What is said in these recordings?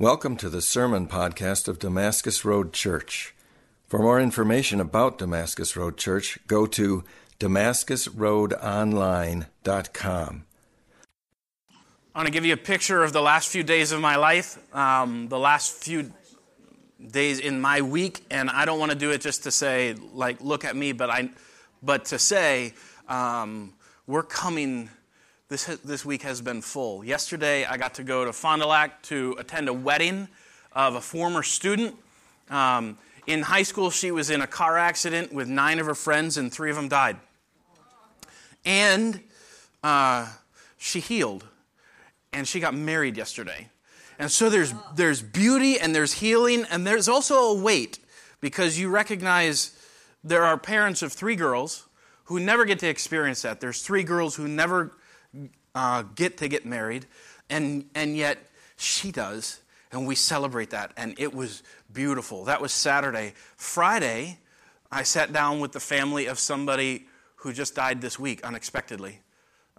Welcome to the sermon podcast of Damascus Road Church. For more information about Damascus Road Church, go to damascusroadonline.com. I want to give you a picture of the last few days of my life, um, the last few days in my week, and I don't want to do it just to say, like, look at me, but I, but to say, um, we're coming. This this week has been full. Yesterday, I got to go to Fond du Lac to attend a wedding of a former student. Um, in high school, she was in a car accident with nine of her friends, and three of them died. And uh, she healed, and she got married yesterday. And so there's, there's beauty and there's healing, and there's also a weight because you recognize there are parents of three girls who never get to experience that. There's three girls who never uh, get to get married, and, and yet she does, and we celebrate that. And it was beautiful. That was Saturday. Friday, I sat down with the family of somebody who just died this week unexpectedly.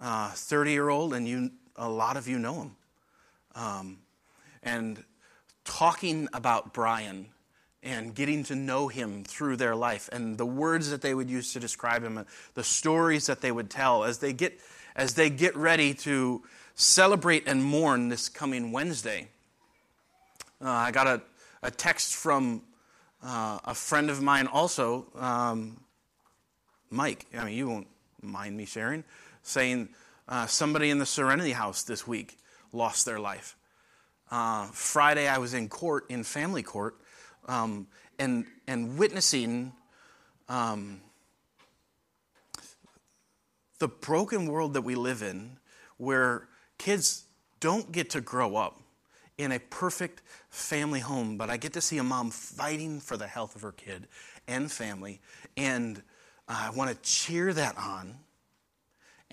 30 uh, year old, and you, a lot of you know him. Um, and talking about Brian and getting to know him through their life and the words that they would use to describe him, the stories that they would tell as they get, as they get ready to celebrate and mourn this coming Wednesday. Uh, I got a, a text from uh, a friend of mine also, um, Mike. I mean, you won't mind me sharing, saying uh, somebody in the Serenity House this week lost their life. Uh, Friday, I was in court, in family court, um, and, and witnessing um, the broken world that we live in, where kids don't get to grow up in a perfect family home, but I get to see a mom fighting for the health of her kid and family. And uh, I want to cheer that on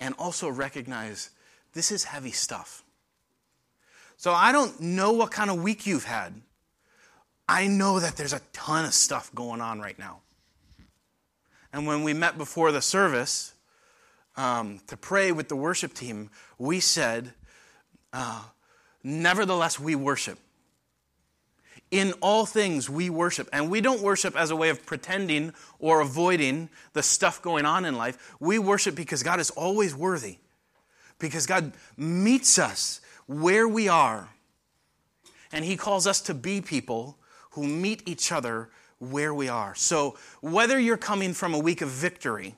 and also recognize this is heavy stuff. So I don't know what kind of week you've had. I know that there's a ton of stuff going on right now. And when we met before the service um, to pray with the worship team, we said, uh, Nevertheless, we worship. In all things, we worship. And we don't worship as a way of pretending or avoiding the stuff going on in life. We worship because God is always worthy, because God meets us where we are. And He calls us to be people who meet each other where we are. So, whether you're coming from a week of victory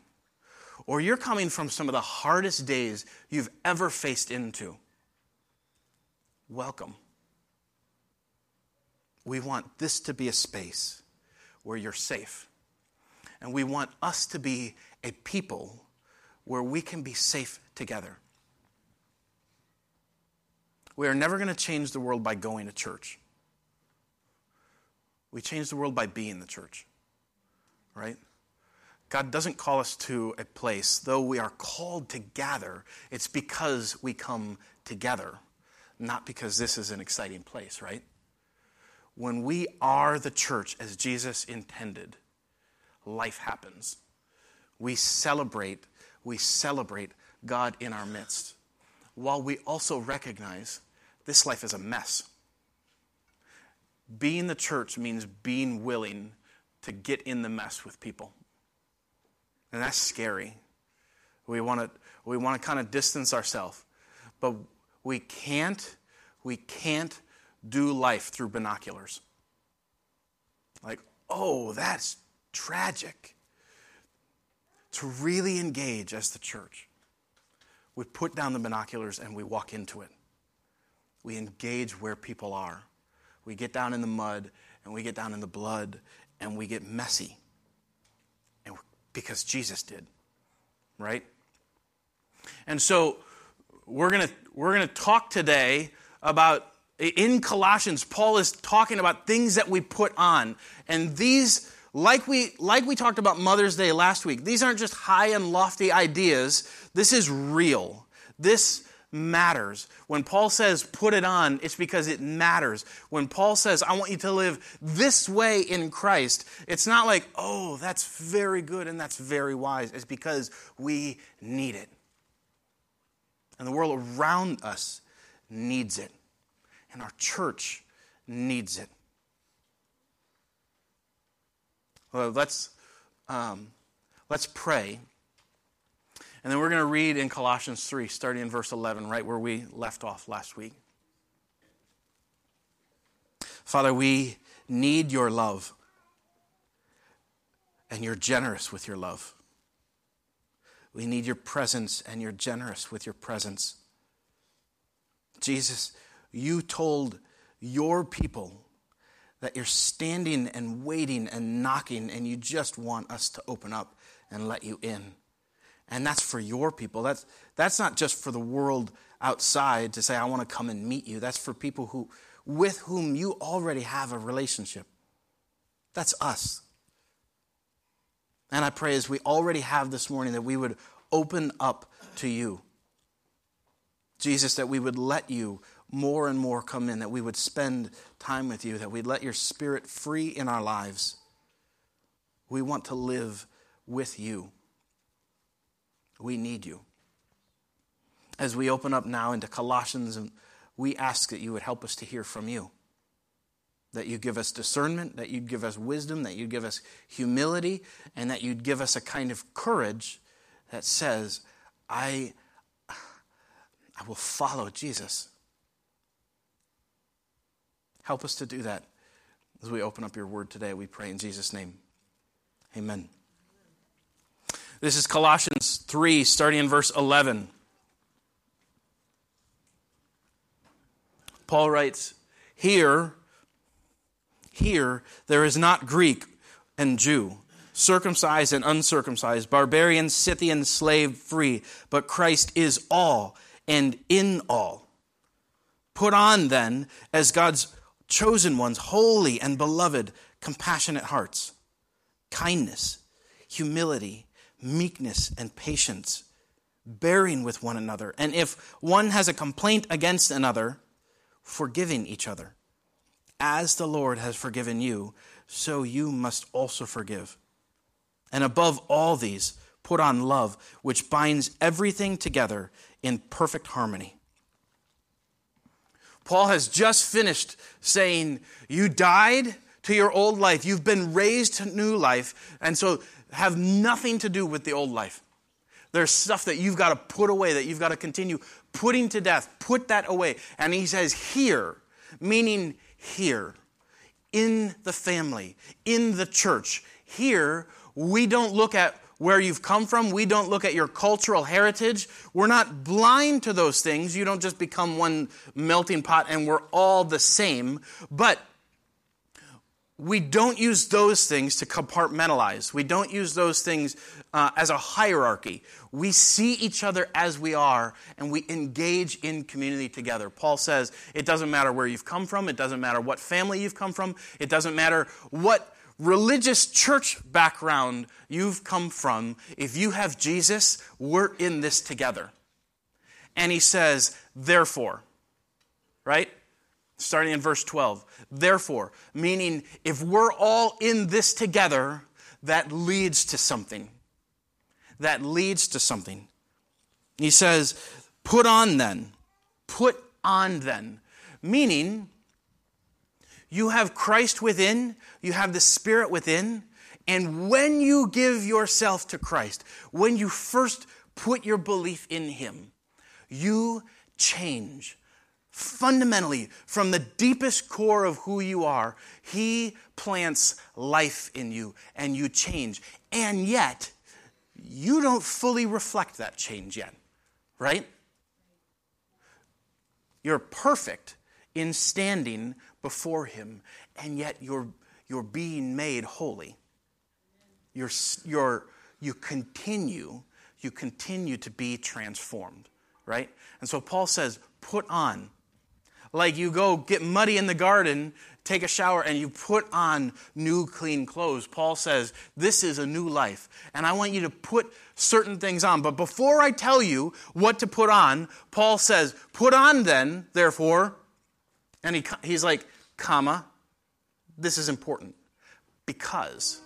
or you're coming from some of the hardest days you've ever faced into, welcome. We want this to be a space where you're safe. And we want us to be a people where we can be safe together. We are never going to change the world by going to church. We change the world by being the church, right? God doesn't call us to a place, though we are called to gather, it's because we come together, not because this is an exciting place, right? When we are the church as Jesus intended, life happens. We celebrate, we celebrate God in our midst while we also recognize this life is a mess. Being the church means being willing to get in the mess with people. And that's scary. We want to we want to kind of distance ourselves. But we can't we can't do life through binoculars. Like, oh, that's tragic. To really engage as the church we put down the binoculars and we walk into it. We engage where people are. We get down in the mud and we get down in the blood and we get messy. Because Jesus did, right? And so we're going to we're going to talk today about in Colossians Paul is talking about things that we put on and these like we, like we talked about Mother's Day last week, these aren't just high and lofty ideas. This is real. This matters. When Paul says put it on, it's because it matters. When Paul says, I want you to live this way in Christ, it's not like, oh, that's very good and that's very wise. It's because we need it. And the world around us needs it. And our church needs it. Well, let's, um, let's pray. And then we're going to read in Colossians 3, starting in verse 11, right where we left off last week. Father, we need your love, and you're generous with your love. We need your presence, and you're generous with your presence. Jesus, you told your people that you're standing and waiting and knocking, and you just want us to open up and let you in. And that's for your people. That's, that's not just for the world outside to say, I want to come and meet you. That's for people who, with whom you already have a relationship. That's us. And I pray as we already have this morning that we would open up to you. Jesus, that we would let you more and more come in, that we would spend time with you, that we'd let your spirit free in our lives. We want to live with you. We need you. As we open up now into Colossians, we ask that you would help us to hear from you. That you give us discernment, that you'd give us wisdom, that you'd give us humility, and that you'd give us a kind of courage that says, I, I will follow Jesus. Help us to do that as we open up your word today. We pray in Jesus' name. Amen. This is Colossians 3, starting in verse 11. Paul writes, Here, here, there is not Greek and Jew, circumcised and uncircumcised, barbarian, Scythian, slave, free, but Christ is all and in all. Put on then, as God's chosen ones, holy and beloved, compassionate hearts, kindness, humility, meekness, and patience, bearing with one another. And if one has a complaint against another, forgiving each other. As the Lord has forgiven you, so you must also forgive. And above all these, put on love, which binds everything together in perfect harmony. Paul has just finished saying, You died to your old life. You've been raised to new life. And so have nothing to do with the old life. There's stuff that you've got to put away, that you've got to continue putting to death. Put that away. And he says, Here, meaning here, in the family, in the church. Here, we don't look at where you've come from. We don't look at your cultural heritage. We're not blind to those things. You don't just become one melting pot and we're all the same. But we don't use those things to compartmentalize. We don't use those things uh, as a hierarchy. We see each other as we are and we engage in community together. Paul says it doesn't matter where you've come from, it doesn't matter what family you've come from, it doesn't matter what religious church background you've come from, if you have Jesus, we're in this together. And he says, therefore, right? Starting in verse 12. Therefore, meaning if we're all in this together, that leads to something. That leads to something. He says, put on then. Put on then. Meaning, you have Christ within, you have the Spirit within, and when you give yourself to Christ, when you first put your belief in Him, you change fundamentally from the deepest core of who you are. He plants life in you and you change. And yet, you don't fully reflect that change yet, right? You're perfect in standing before Him, and yet you're, you're being made holy. You're, you're, you continue, you continue to be transformed, right? And so Paul says, put on. Like you go get muddy in the garden, take a shower, and you put on new clean clothes. Paul says, This is a new life. And I want you to put certain things on. But before I tell you what to put on, Paul says, Put on then, therefore. And he, he's like, comma, this is important because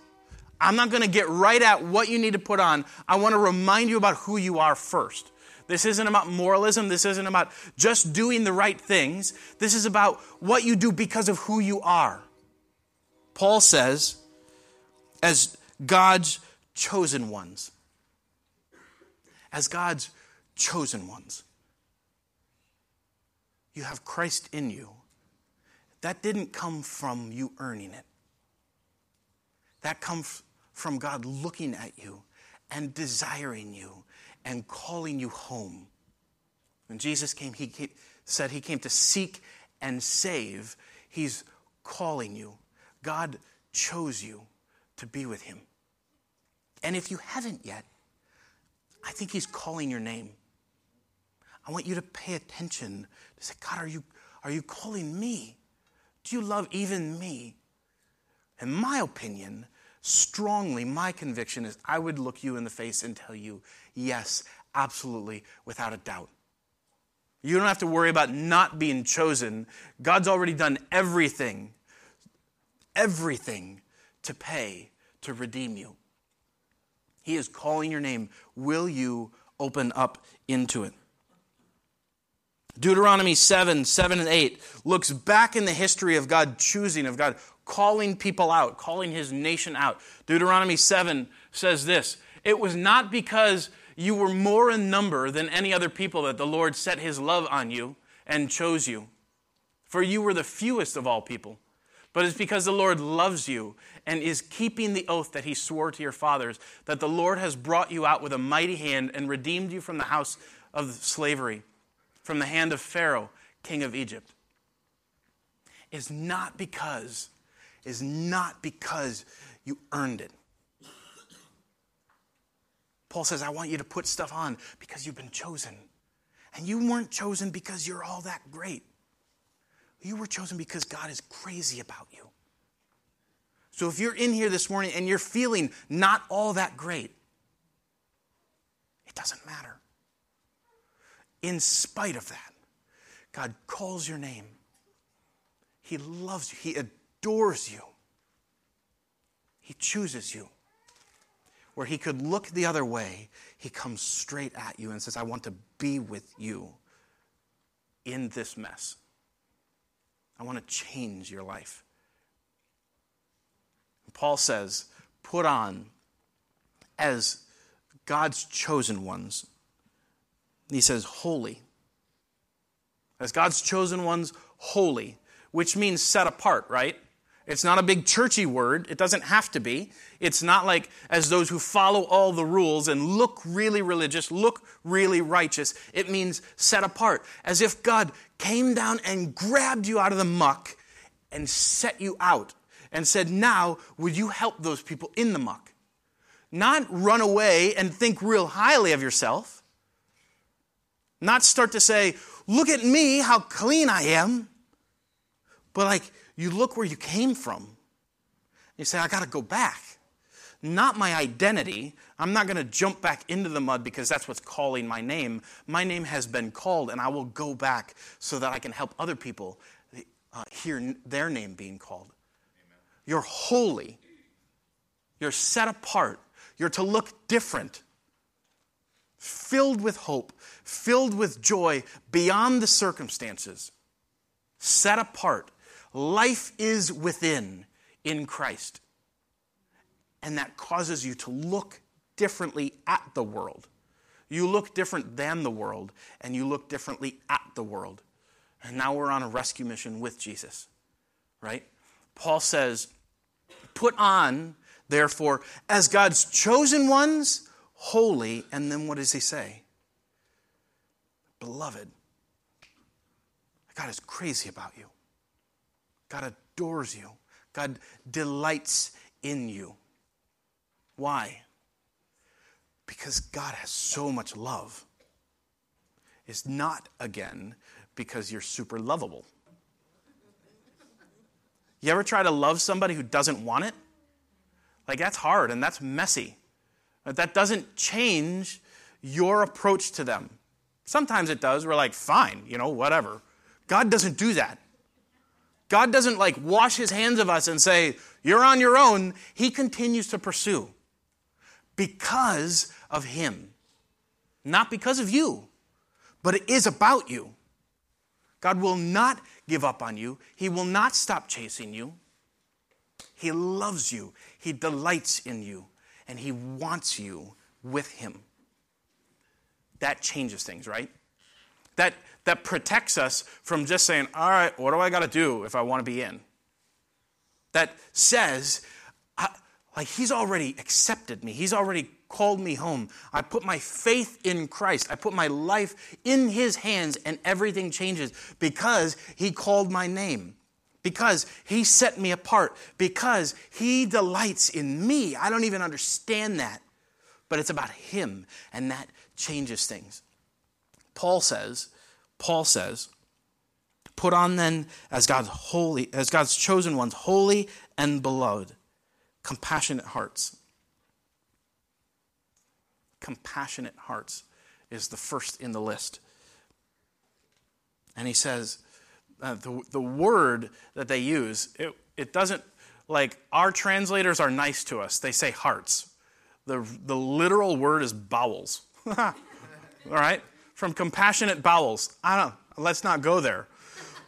I'm not going to get right at what you need to put on. I want to remind you about who you are first. This isn't about moralism. This isn't about just doing the right things. This is about what you do because of who you are. Paul says, as God's chosen ones. As God's chosen ones. You have Christ in you. That didn't come from you earning it. That comes from God looking at you and desiring you and calling you home. When Jesus came, he came, said he came to seek and save. He's calling you. God chose you to be with him. And if you haven't yet, I think he's calling your name. I want you to pay attention to say, God, are you, are you calling me? Do you love even me? In my opinion, strongly, my conviction is I would look you in the face and tell you, yes, absolutely, without a doubt. You don't have to worry about not being chosen. God's already done everything, everything to pay to redeem you. He is calling your name. Will you open up into it? Deuteronomy 7, 7 and 8 looks back in the history of God choosing, of God calling people out, calling his nation out. Deuteronomy 7 says this It was not because you were more in number than any other people that the Lord set his love on you and chose you, for you were the fewest of all people. But it's because the Lord loves you and is keeping the oath that he swore to your fathers, that the Lord has brought you out with a mighty hand and redeemed you from the house of slavery from the hand of Pharaoh, king of Egypt, is not because is not because you earned it. Paul says, I want you to put stuff on because you've been chosen. And you weren't chosen because you're all that great. You were chosen because God is crazy about you. So if you're in here this morning and you're feeling not all that great, it doesn't matter in spite of that, God calls your name. He loves you. He adores you. He chooses you. Where he could look the other way, he comes straight at you and says, I want to be with you in this mess. I want to change your life. Paul says, put on as God's chosen ones he says, holy. As God's chosen ones, holy, which means set apart, right? It's not a big churchy word. It doesn't have to be. It's not like as those who follow all the rules and look really religious, look really righteous. It means set apart, as if God came down and grabbed you out of the muck and set you out and said, Now, would you help those people in the muck? Not run away and think real highly of yourself. Not start to say, look at me, how clean I am. But like, you look where you came from. You say, I got to go back. Not my identity. I'm not going to jump back into the mud because that's what's calling my name. My name has been called, and I will go back so that I can help other people uh, hear their name being called. Amen. You're holy. You're set apart. You're to look different filled with hope, filled with joy beyond the circumstances, set apart. Life is within in Christ. And that causes you to look differently at the world. You look different than the world, and you look differently at the world. And now we're on a rescue mission with Jesus, right? Paul says, Put on, therefore, as God's chosen ones holy, and then what does he say? Beloved. God is crazy about you. God adores you. God delights in you. Why? Because God has so much love. It's not, again, because you're super lovable. You ever try to love somebody who doesn't want it? Like, that's hard and that's messy. That doesn't change your approach to them. Sometimes it does. We're like, fine, you know, whatever. God doesn't do that. God doesn't like wash his hands of us and say, you're on your own. He continues to pursue because of him, not because of you. but it is about you. God will not give up on you, He will not stop chasing you. He loves you, He delights in you, and He wants you with Him. That changes things, right? That, that protects us from just saying, all right, what do I got to do if I want to be in? That says, like, He's already accepted me, He's already called me home. I put my faith in Christ. I put my life in His hands, and everything changes because He called my name, because He set me apart, because He delights in me. I don't even understand that, but it's about Him, and that changes things. Paul says, Paul says, put on then as God's holy, as God's chosen ones, holy and beloved, compassionate hearts compassionate hearts is the first in the list. And he says, uh, the, the word that they use, it, it doesn't, like, our translators are nice to us. They say hearts. The, the literal word is bowels. All right? From compassionate bowels. I don't, let's not go there.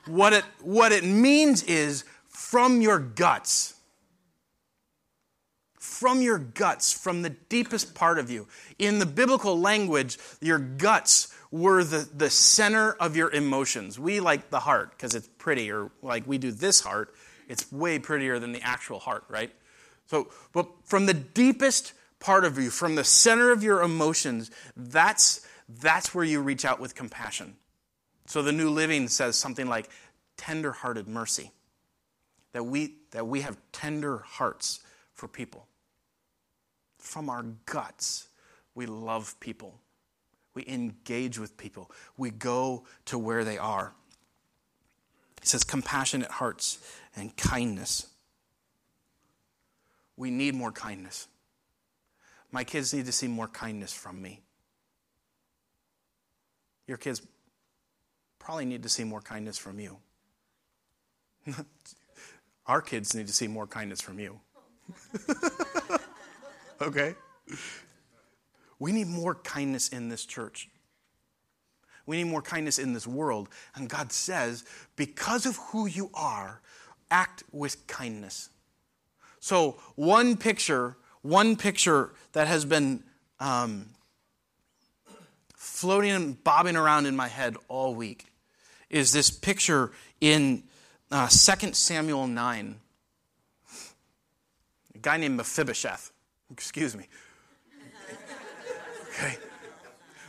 What it, what it means is from your guts from your guts, from the deepest part of you. In the biblical language, your guts were the, the center of your emotions. We like the heart because it's pretty, or like we do this heart, it's way prettier than the actual heart, right? So, but from the deepest part of you, from the center of your emotions, that's, that's where you reach out with compassion. So the New Living says something like tender-hearted mercy. That we, that we have tender hearts for people from our guts, we love people. We engage with people. We go to where they are. He says, compassionate hearts and kindness. We need more kindness. My kids need to see more kindness from me. Your kids probably need to see more kindness from you. Our kids need to see more kindness from you. okay? We need more kindness in this church. We need more kindness in this world. And God says, because of who you are, act with kindness. So, one picture, one picture that has been um, floating and bobbing around in my head all week is this picture in uh, 2 Samuel 9. A guy named Mephibosheth. Excuse me. Okay.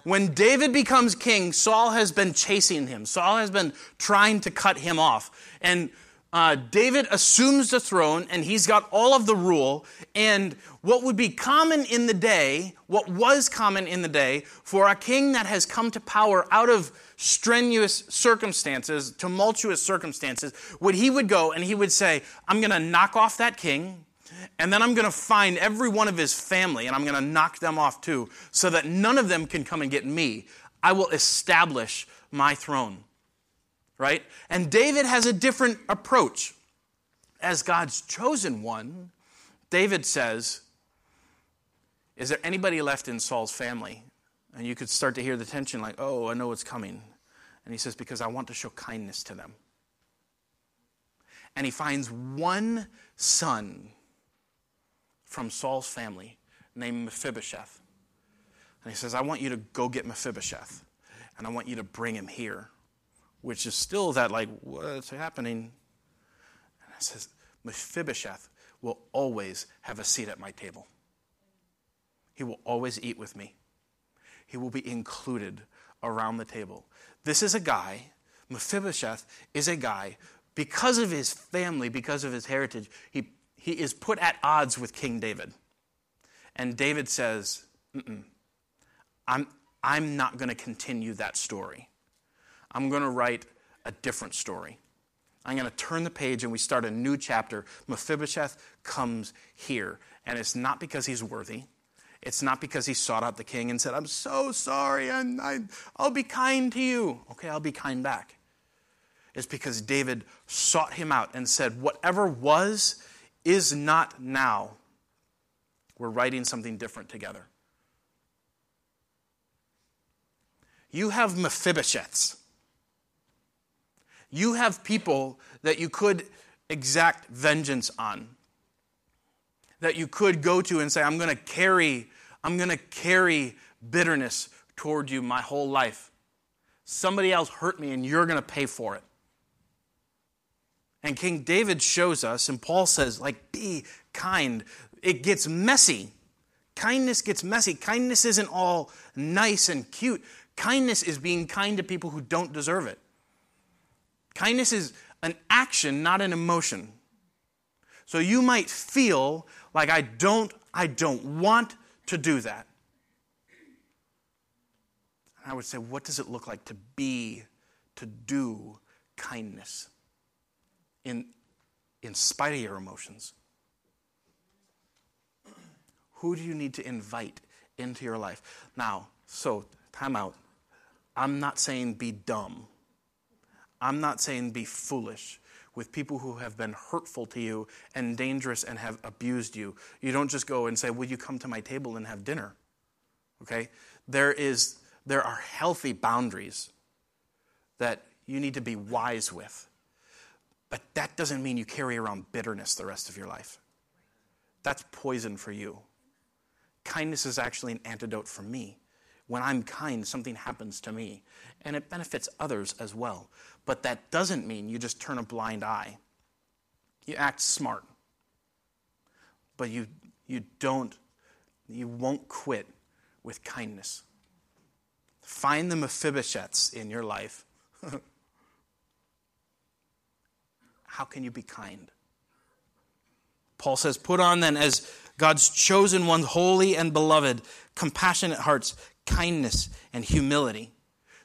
When David becomes king, Saul has been chasing him. Saul has been trying to cut him off. And uh, David assumes the throne and he's got all of the rule. And what would be common in the day, what was common in the day, for a king that has come to power out of strenuous circumstances, tumultuous circumstances, would he would go and he would say, I'm going to knock off that king and then I'm going to find every one of his family and I'm going to knock them off too, so that none of them can come and get me. I will establish my throne. Right? And David has a different approach. As God's chosen one, David says, Is there anybody left in Saul's family? And you could start to hear the tension like, Oh, I know what's coming. And he says, Because I want to show kindness to them. And he finds one son from Saul's family named Mephibosheth. And he says, I want you to go get Mephibosheth, and I want you to bring him here, which is still that, like, what's happening? And it says, Mephibosheth will always have a seat at my table. He will always eat with me. He will be included around the table. This is a guy, Mephibosheth is a guy, because of his family, because of his heritage, he he is put at odds with King David. And David says, I'm, I'm not going to continue that story. I'm going to write a different story. I'm going to turn the page and we start a new chapter. Mephibosheth comes here. And it's not because he's worthy. It's not because he sought out the king and said, I'm so sorry, and I, I'll be kind to you. Okay, I'll be kind back. It's because David sought him out and said, Whatever was is not now. We're writing something different together. You have Mephibosheths. You have people that you could exact vengeance on. That you could go to and say, I'm going to carry, I'm going to carry bitterness toward you my whole life. Somebody else hurt me and you're going to pay for it. And King David shows us, and Paul says, like, be kind. It gets messy. Kindness gets messy. Kindness isn't all nice and cute. Kindness is being kind to people who don't deserve it. Kindness is an action, not an emotion. So you might feel like I don't I don't want to do that. And I would say what does it look like to be to do kindness in in spite of your emotions? Who do you need to invite into your life? Now, so time out. I'm not saying be dumb. I'm not saying be foolish with people who have been hurtful to you and dangerous and have abused you. You don't just go and say, Will you come to my table and have dinner? Okay? There, is, there are healthy boundaries that you need to be wise with. But that doesn't mean you carry around bitterness the rest of your life. That's poison for you. Kindness is actually an antidote for me. When I'm kind, something happens to me, and it benefits others as well. But that doesn't mean you just turn a blind eye. You act smart, but you, you don't, you won't quit with kindness. Find the Mephibosheths in your life. How can you be kind? Paul says, Put on then as God's chosen ones, holy and beloved, compassionate hearts, kindness, and humility.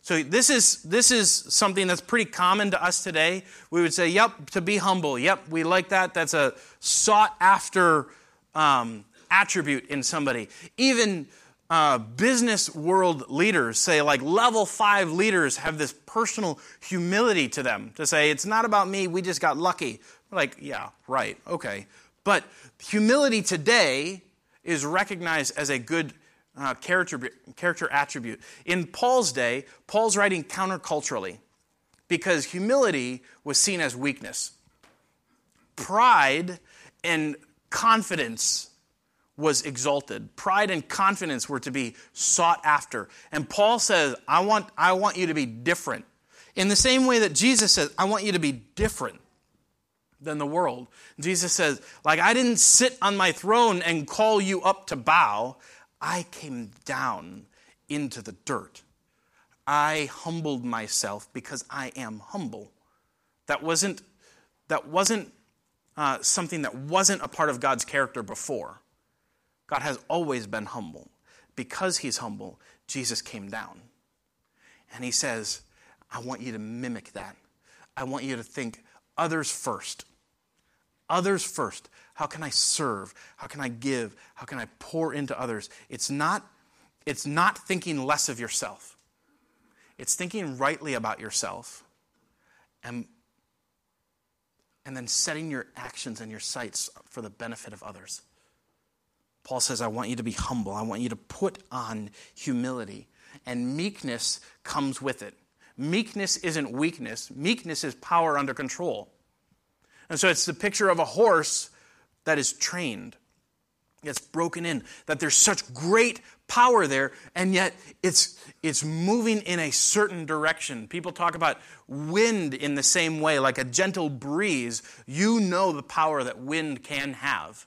So this is this is something that's pretty common to us today. We would say, "Yep, to be humble. Yep, we like that. That's a sought after um, attribute in somebody." Even uh, business world leaders say, like level five leaders have this personal humility to them to say, "It's not about me. We just got lucky." We're like, yeah, right, okay. But humility today is recognized as a good uh, character, character attribute. In Paul's day, Paul's writing counterculturally because humility was seen as weakness. Pride and confidence was exalted. Pride and confidence were to be sought after. And Paul says, I want, I want you to be different. In the same way that Jesus says, I want you to be different than the world. Jesus says, like, I didn't sit on my throne and call you up to bow. I came down into the dirt. I humbled myself because I am humble. That wasn't, that wasn't uh, something that wasn't a part of God's character before. God has always been humble. Because he's humble, Jesus came down. And he says, I want you to mimic that. I want you to think others first. Others first. How can I serve? How can I give? How can I pour into others? It's not, it's not thinking less of yourself. It's thinking rightly about yourself and, and then setting your actions and your sights for the benefit of others. Paul says, I want you to be humble. I want you to put on humility. And meekness comes with it. Meekness isn't weakness, meekness is power under control. And so it's the picture of a horse that is trained, it's broken in, that there's such great power there, and yet it's, it's moving in a certain direction. People talk about wind in the same way, like a gentle breeze. You know the power that wind can have.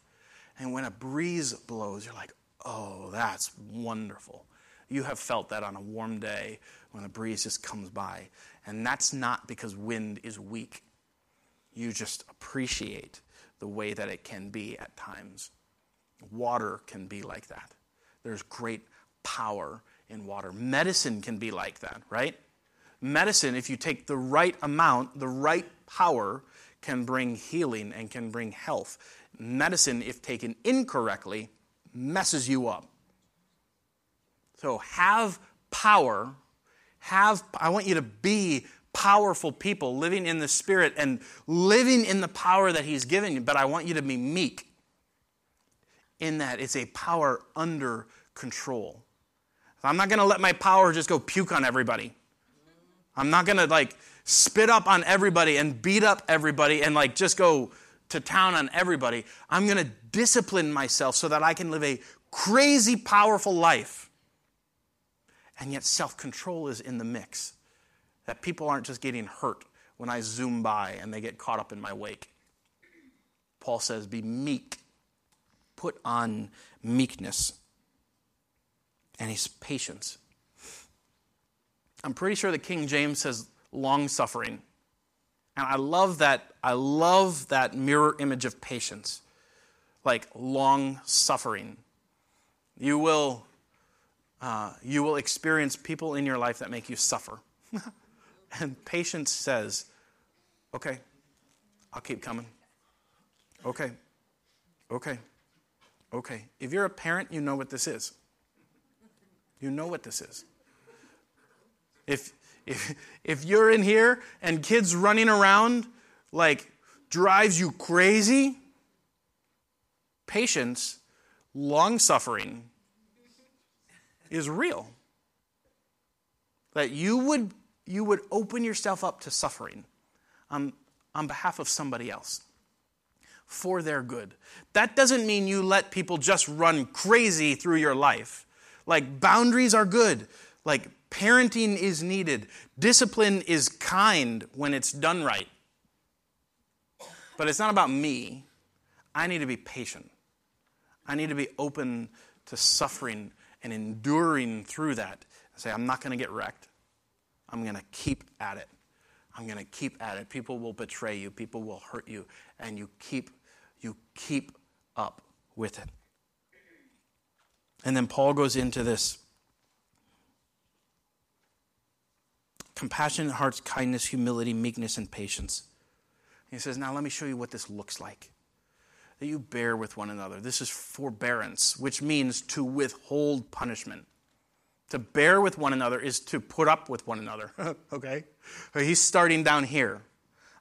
And when a breeze blows, you're like, oh, that's wonderful. You have felt that on a warm day when a breeze just comes by. And that's not because wind is weak. You just appreciate the way that it can be at times. Water can be like that. There's great power in water. Medicine can be like that, right? Medicine, if you take the right amount, the right power, can bring healing and can bring health. Medicine, if taken incorrectly, messes you up. So have power. Have I want you to be powerful people living in the Spirit and living in the power that He's given you, but I want you to be meek in that it's a power under control. I'm not going to let my power just go puke on everybody. I'm not going to like spit up on everybody and beat up everybody and like just go to town on everybody. I'm going to discipline myself so that I can live a crazy powerful life. And yet self control is in the mix. That people aren't just getting hurt when I zoom by and they get caught up in my wake. Paul says, Be meek, put on meekness. And he's patience. I'm pretty sure the King James says long suffering. And I love that I love that mirror image of patience. Like long suffering. You will uh, you will experience people in your life that make you suffer. and patience says, okay, I'll keep coming. Okay, okay, okay. If you're a parent, you know what this is. You know what this is. If, if, if you're in here and kids running around like drives you crazy, patience, long suffering is real. That you would, you would open yourself up to suffering on, on behalf of somebody else for their good. That doesn't mean you let people just run crazy through your life. Like, boundaries are good. Like, parenting is needed. Discipline is kind when it's done right. But it's not about me. I need to be patient. I need to be open to suffering and enduring through that. Say, I'm not going to get wrecked. I'm going to keep at it. I'm going to keep at it. People will betray you. People will hurt you. And you keep you keep up with it. And then Paul goes into this compassionate hearts, kindness, humility, meekness, and patience. He says, Now let me show you what this looks like. That you bear with one another. This is forbearance, which means to withhold punishment. To bear with one another is to put up with one another. okay? He's starting down here.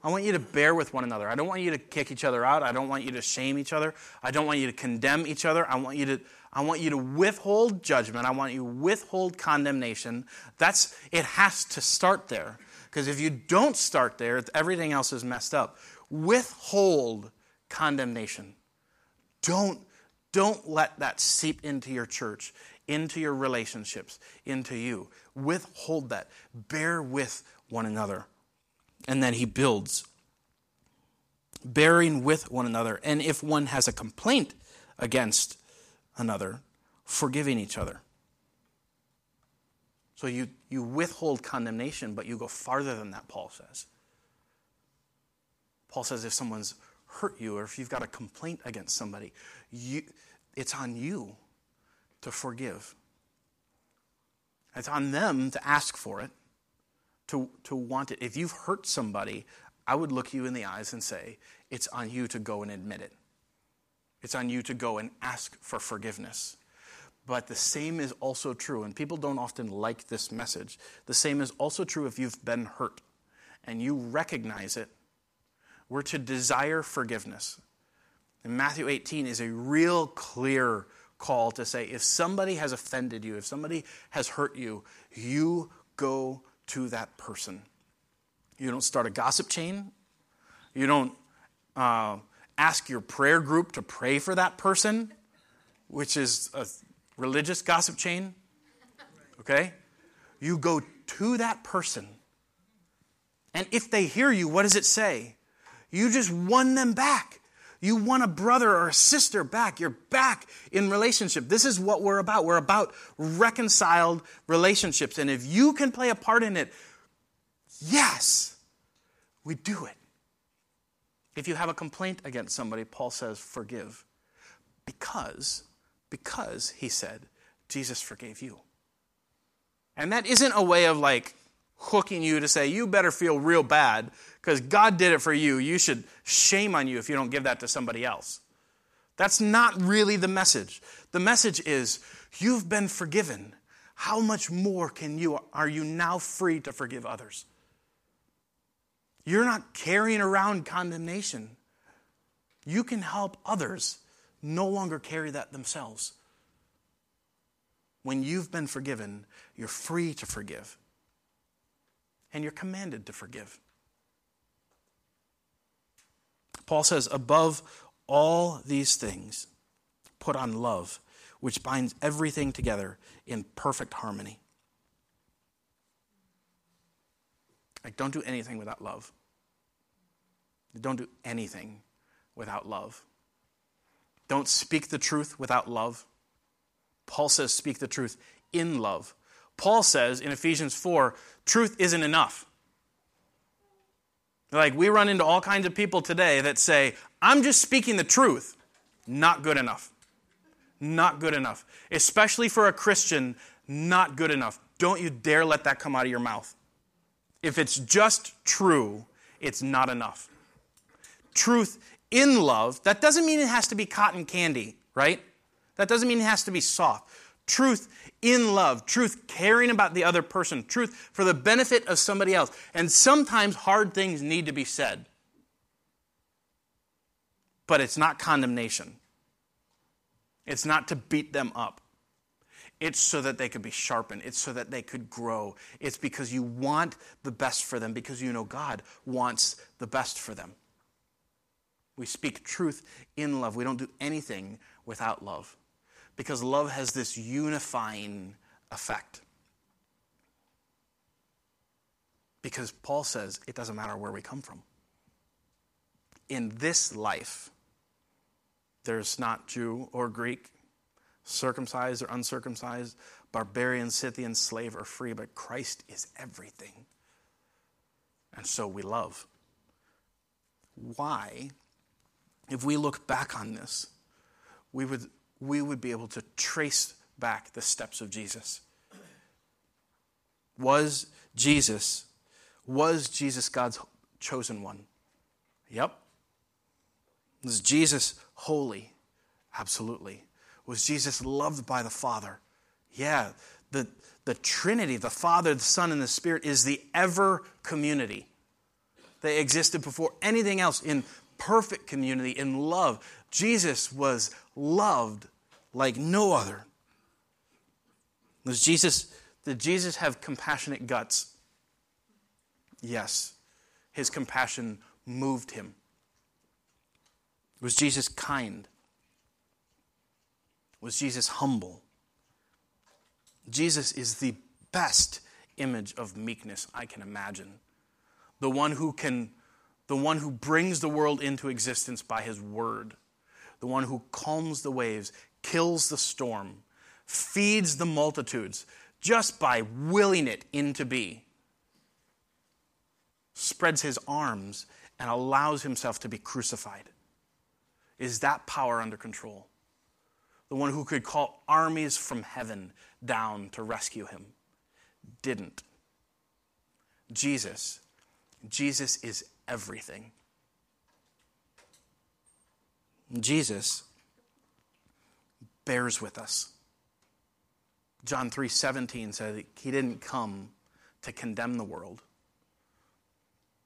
I want you to bear with one another. I don't want you to kick each other out. I don't want you to shame each other. I don't want you to condemn each other. I want you to I want you to withhold judgment. I want you to withhold condemnation. That's it has to start there. Because if you don't start there, everything else is messed up. Withhold condemnation. Don't don't let that seep into your church, into your relationships, into you. Withhold that. Bear with one another and then he builds, bearing with one another. And if one has a complaint against another, forgiving each other. So you, you withhold condemnation, but you go farther than that, Paul says. Paul says if someone's hurt you or if you've got a complaint against somebody, you, it's on you to forgive. It's on them to ask for it to, to want it. If you've hurt somebody, I would look you in the eyes and say, it's on you to go and admit it. It's on you to go and ask for forgiveness. But the same is also true, and people don't often like this message. The same is also true if you've been hurt and you recognize it. We're to desire forgiveness. And Matthew 18 is a real clear call to say if somebody has offended you, if somebody has hurt you, you go to that person. You don't start a gossip chain. You don't uh, ask your prayer group to pray for that person, which is a religious gossip chain. Okay? You go to that person. And if they hear you, what does it say? You just won them back. You want a brother or a sister back. You're back in relationship. This is what we're about. We're about reconciled relationships. And if you can play a part in it, yes, we do it. If you have a complaint against somebody, Paul says, forgive. Because, because, he said, Jesus forgave you. And that isn't a way of like hooking you to say, you better feel real bad because God did it for you. You should shame on you if you don't give that to somebody else. That's not really the message. The message is you've been forgiven. How much more can you are you now free to forgive others? You're not carrying around condemnation. You can help others no longer carry that themselves. When you've been forgiven, you're free to forgive. And you're commanded to forgive. Paul says, above all these things, put on love, which binds everything together in perfect harmony. Like, don't do anything without love. Don't do anything without love. Don't speak the truth without love. Paul says, speak the truth in love. Paul says in Ephesians 4, truth isn't enough. Like, we run into all kinds of people today that say, I'm just speaking the truth. Not good enough. Not good enough. Especially for a Christian, not good enough. Don't you dare let that come out of your mouth. If it's just true, it's not enough. Truth in love, that doesn't mean it has to be cotton candy, right? That doesn't mean it has to be soft. Truth in love, truth caring about the other person, truth for the benefit of somebody else. And sometimes hard things need to be said. But it's not condemnation, it's not to beat them up. It's so that they could be sharpened. It's so that they could grow. It's because you want the best for them, because you know God wants the best for them. We speak truth in love. We don't do anything without love because love has this unifying effect. Because Paul says it doesn't matter where we come from. In this life, there's not Jew or Greek, circumcised or uncircumcised, barbarian, Scythian, slave or free, but Christ is everything. And so we love. Why, if we look back on this, we would we would be able to trace back the steps of Jesus. Was Jesus, was Jesus God's chosen one? Yep. Was Jesus holy? Absolutely. Was Jesus loved by the Father? Yeah. The, the Trinity, the Father, the Son, and the Spirit, is the ever community. They existed before anything else in perfect community, in love. Jesus was loved like no other. Does Jesus, did Jesus have compassionate guts? Yes. His compassion moved him. Was Jesus kind? Was Jesus humble? Jesus is the best image of meekness I can imagine. The one who can the one who brings the world into existence by his word. The one who calms the waves, kills the storm, feeds the multitudes just by willing it into be, spreads his arms and allows himself to be crucified. Is that power under control? The one who could call armies from heaven down to rescue him didn't. Jesus, Jesus is everything. Jesus bears with us. John 3:17 said he didn't come to condemn the world.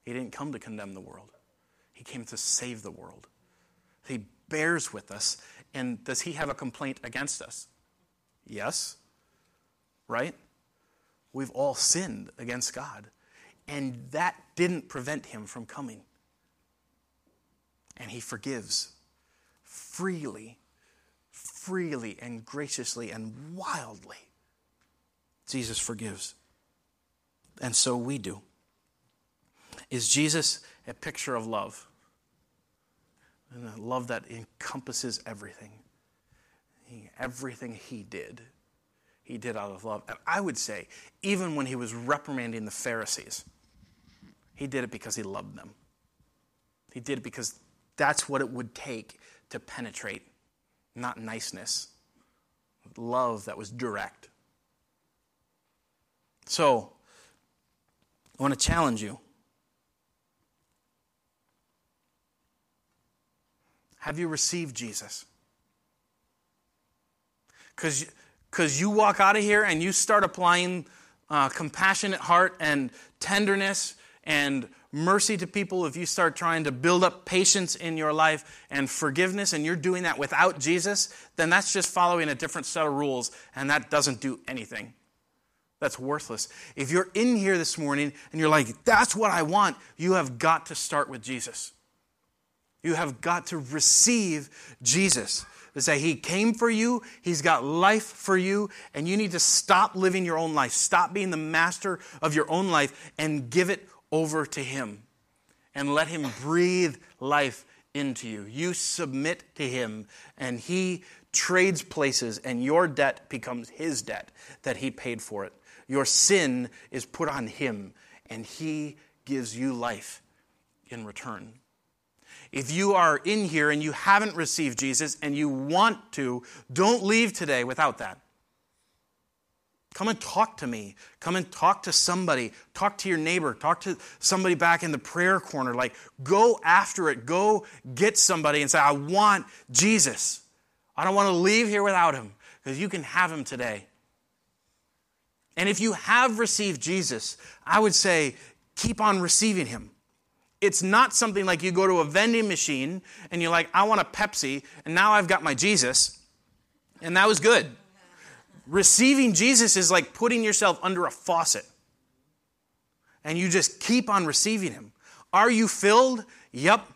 He didn't come to condemn the world. He came to save the world. He bears with us. And does he have a complaint against us? Yes. Right? We've all sinned against God. And that didn't prevent him from coming. And he forgives freely freely and graciously and wildly. Jesus forgives. And so we do. Is Jesus a picture of love? And a love that encompasses everything. He, everything he did, he did out of love. And I would say, even when he was reprimanding the Pharisees, he did it because he loved them. He did it because that's what it would take to penetrate not niceness, love that was direct. So, I want to challenge you. Have you received Jesus? Because you walk out of here and you start applying uh, compassionate heart and tenderness and mercy to people, if you start trying to build up patience in your life and forgiveness, and you're doing that without Jesus, then that's just following a different set of rules, and that doesn't do anything. That's worthless. If you're in here this morning and you're like, that's what I want, you have got to start with Jesus. You have got to receive Jesus. To say he came for you, he's got life for you, and you need to stop living your own life. Stop being the master of your own life and give it over to him. And let him breathe life into you. You submit to him, and he trades places, and your debt becomes his debt that he paid for it. Your sin is put on him, and he gives you life in return. If you are in here and you haven't received Jesus and you want to, don't leave today without that. Come and talk to me. Come and talk to somebody. Talk to your neighbor. Talk to somebody back in the prayer corner. Like, go after it. Go get somebody and say, I want Jesus. I don't want to leave here without him because you can have him today. And if you have received Jesus, I would say, keep on receiving him it's not something like you go to a vending machine and you're like, I want a Pepsi, and now I've got my Jesus. And that was good. Receiving Jesus is like putting yourself under a faucet. And you just keep on receiving him. Are you filled? Yep.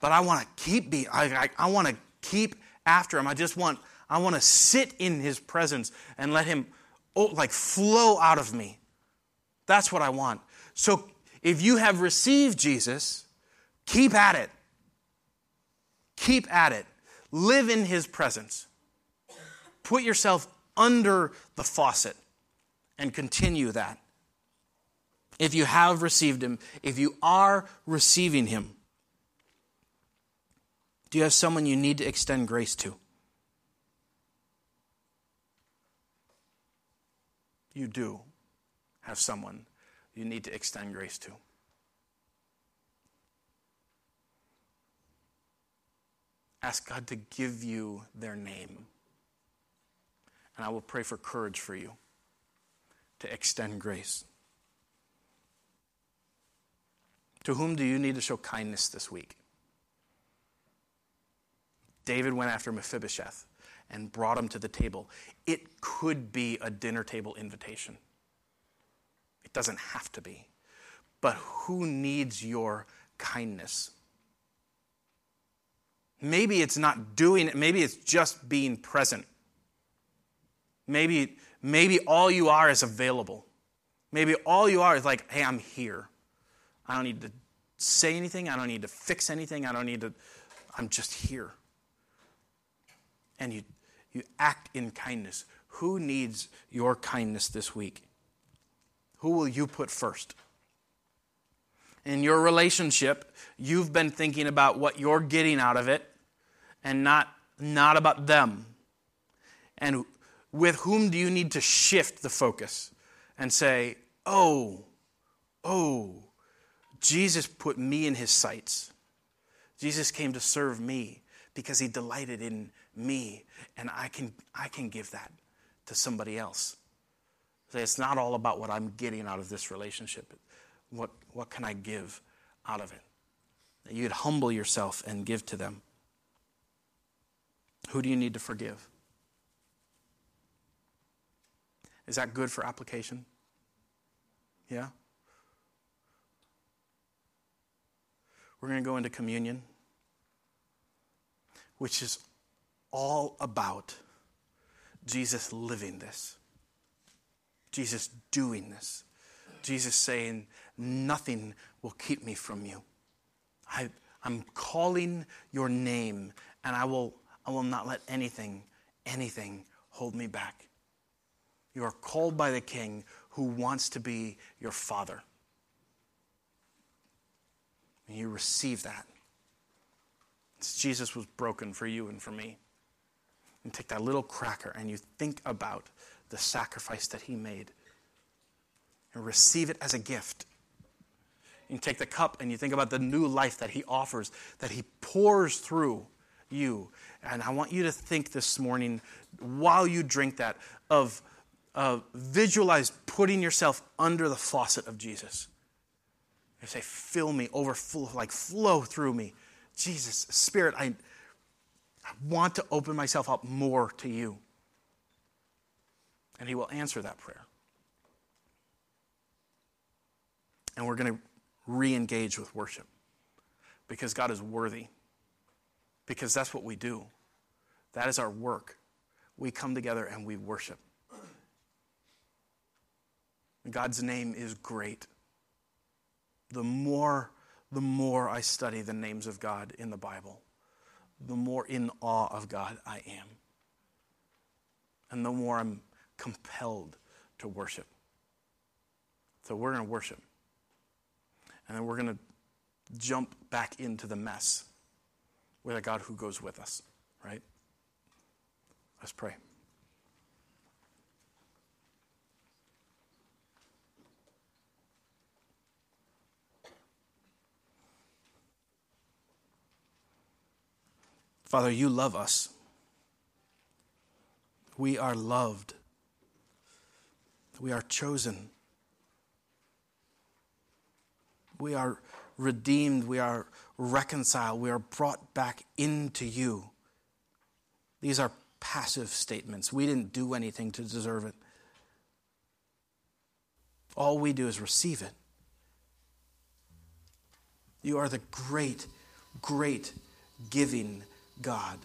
But I want to keep being, I, I, I want to keep after him. I just want, I want to sit in his presence and let him oh, like flow out of me. That's what I want. So if you have received Jesus, keep at it. Keep at it. Live in his presence. Put yourself under the faucet and continue that. If you have received him, if you are receiving him, do you have someone you need to extend grace to? You do have someone you need to extend grace to. Ask God to give you their name. And I will pray for courage for you to extend grace. To whom do you need to show kindness this week? David went after Mephibosheth and brought him to the table. It could be a dinner table invitation. It doesn't have to be. But who needs your kindness? Maybe it's not doing it, maybe it's just being present. Maybe, maybe all you are is available. Maybe all you are is like, hey, I'm here. I don't need to say anything. I don't need to fix anything. I don't need to, I'm just here. And you, you act in kindness. Who needs your kindness this week? Who will you put first? In your relationship, you've been thinking about what you're getting out of it and not, not about them. And with whom do you need to shift the focus and say, oh, oh, Jesus put me in his sights. Jesus came to serve me because he delighted in me, and I can, I can give that to somebody else. Say, It's not all about what I'm getting out of this relationship. What, what can I give out of it? That you'd humble yourself and give to them. Who do you need to forgive? Is that good for application? Yeah? We're going to go into communion, which is all about Jesus living this. Jesus doing this. Jesus saying, Nothing will keep me from you. I, I'm calling your name, and I will, I will not let anything, anything hold me back. You are called by the King who wants to be your father. And you receive that. Jesus was broken for you and for me. And take that little cracker and you think about the sacrifice that he made and receive it as a gift. You take the cup and you think about the new life that he offers, that he pours through you. And I want you to think this morning, while you drink that, of uh, visualize putting yourself under the faucet of Jesus. I say, fill me, overflow, like flow through me. Jesus, Spirit, I, I want to open myself up more to you. And He will answer that prayer. And we're going to re engage with worship because God is worthy, because that's what we do. That is our work. We come together and we worship. God's name is great. The more, the more I study the names of God in the Bible, the more in awe of God I am. And the more I'm compelled to worship. So we're going to worship. And then we're going to jump back into the mess with a God who goes with us, right? Let's pray. Father, you love us. We are loved. We are chosen. We are redeemed. We are reconciled. We are brought back into you. These are passive statements. We didn't do anything to deserve it. All we do is receive it. You are the great, great giving God.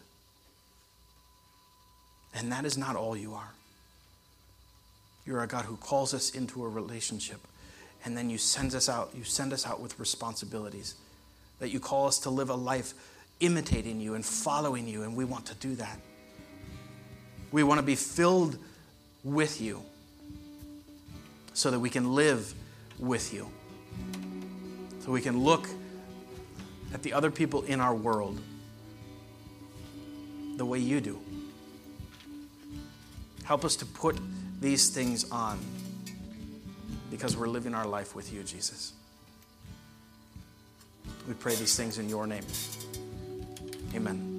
And that is not all you are. You're a God who calls us into a relationship and then you send us out, you send us out with responsibilities. That you call us to live a life imitating you and following you, and we want to do that. We want to be filled with you so that we can live with you. So we can look at the other people in our world the way you do. Help us to put these things on because we're living our life with you, Jesus. We pray these things in your name. Amen.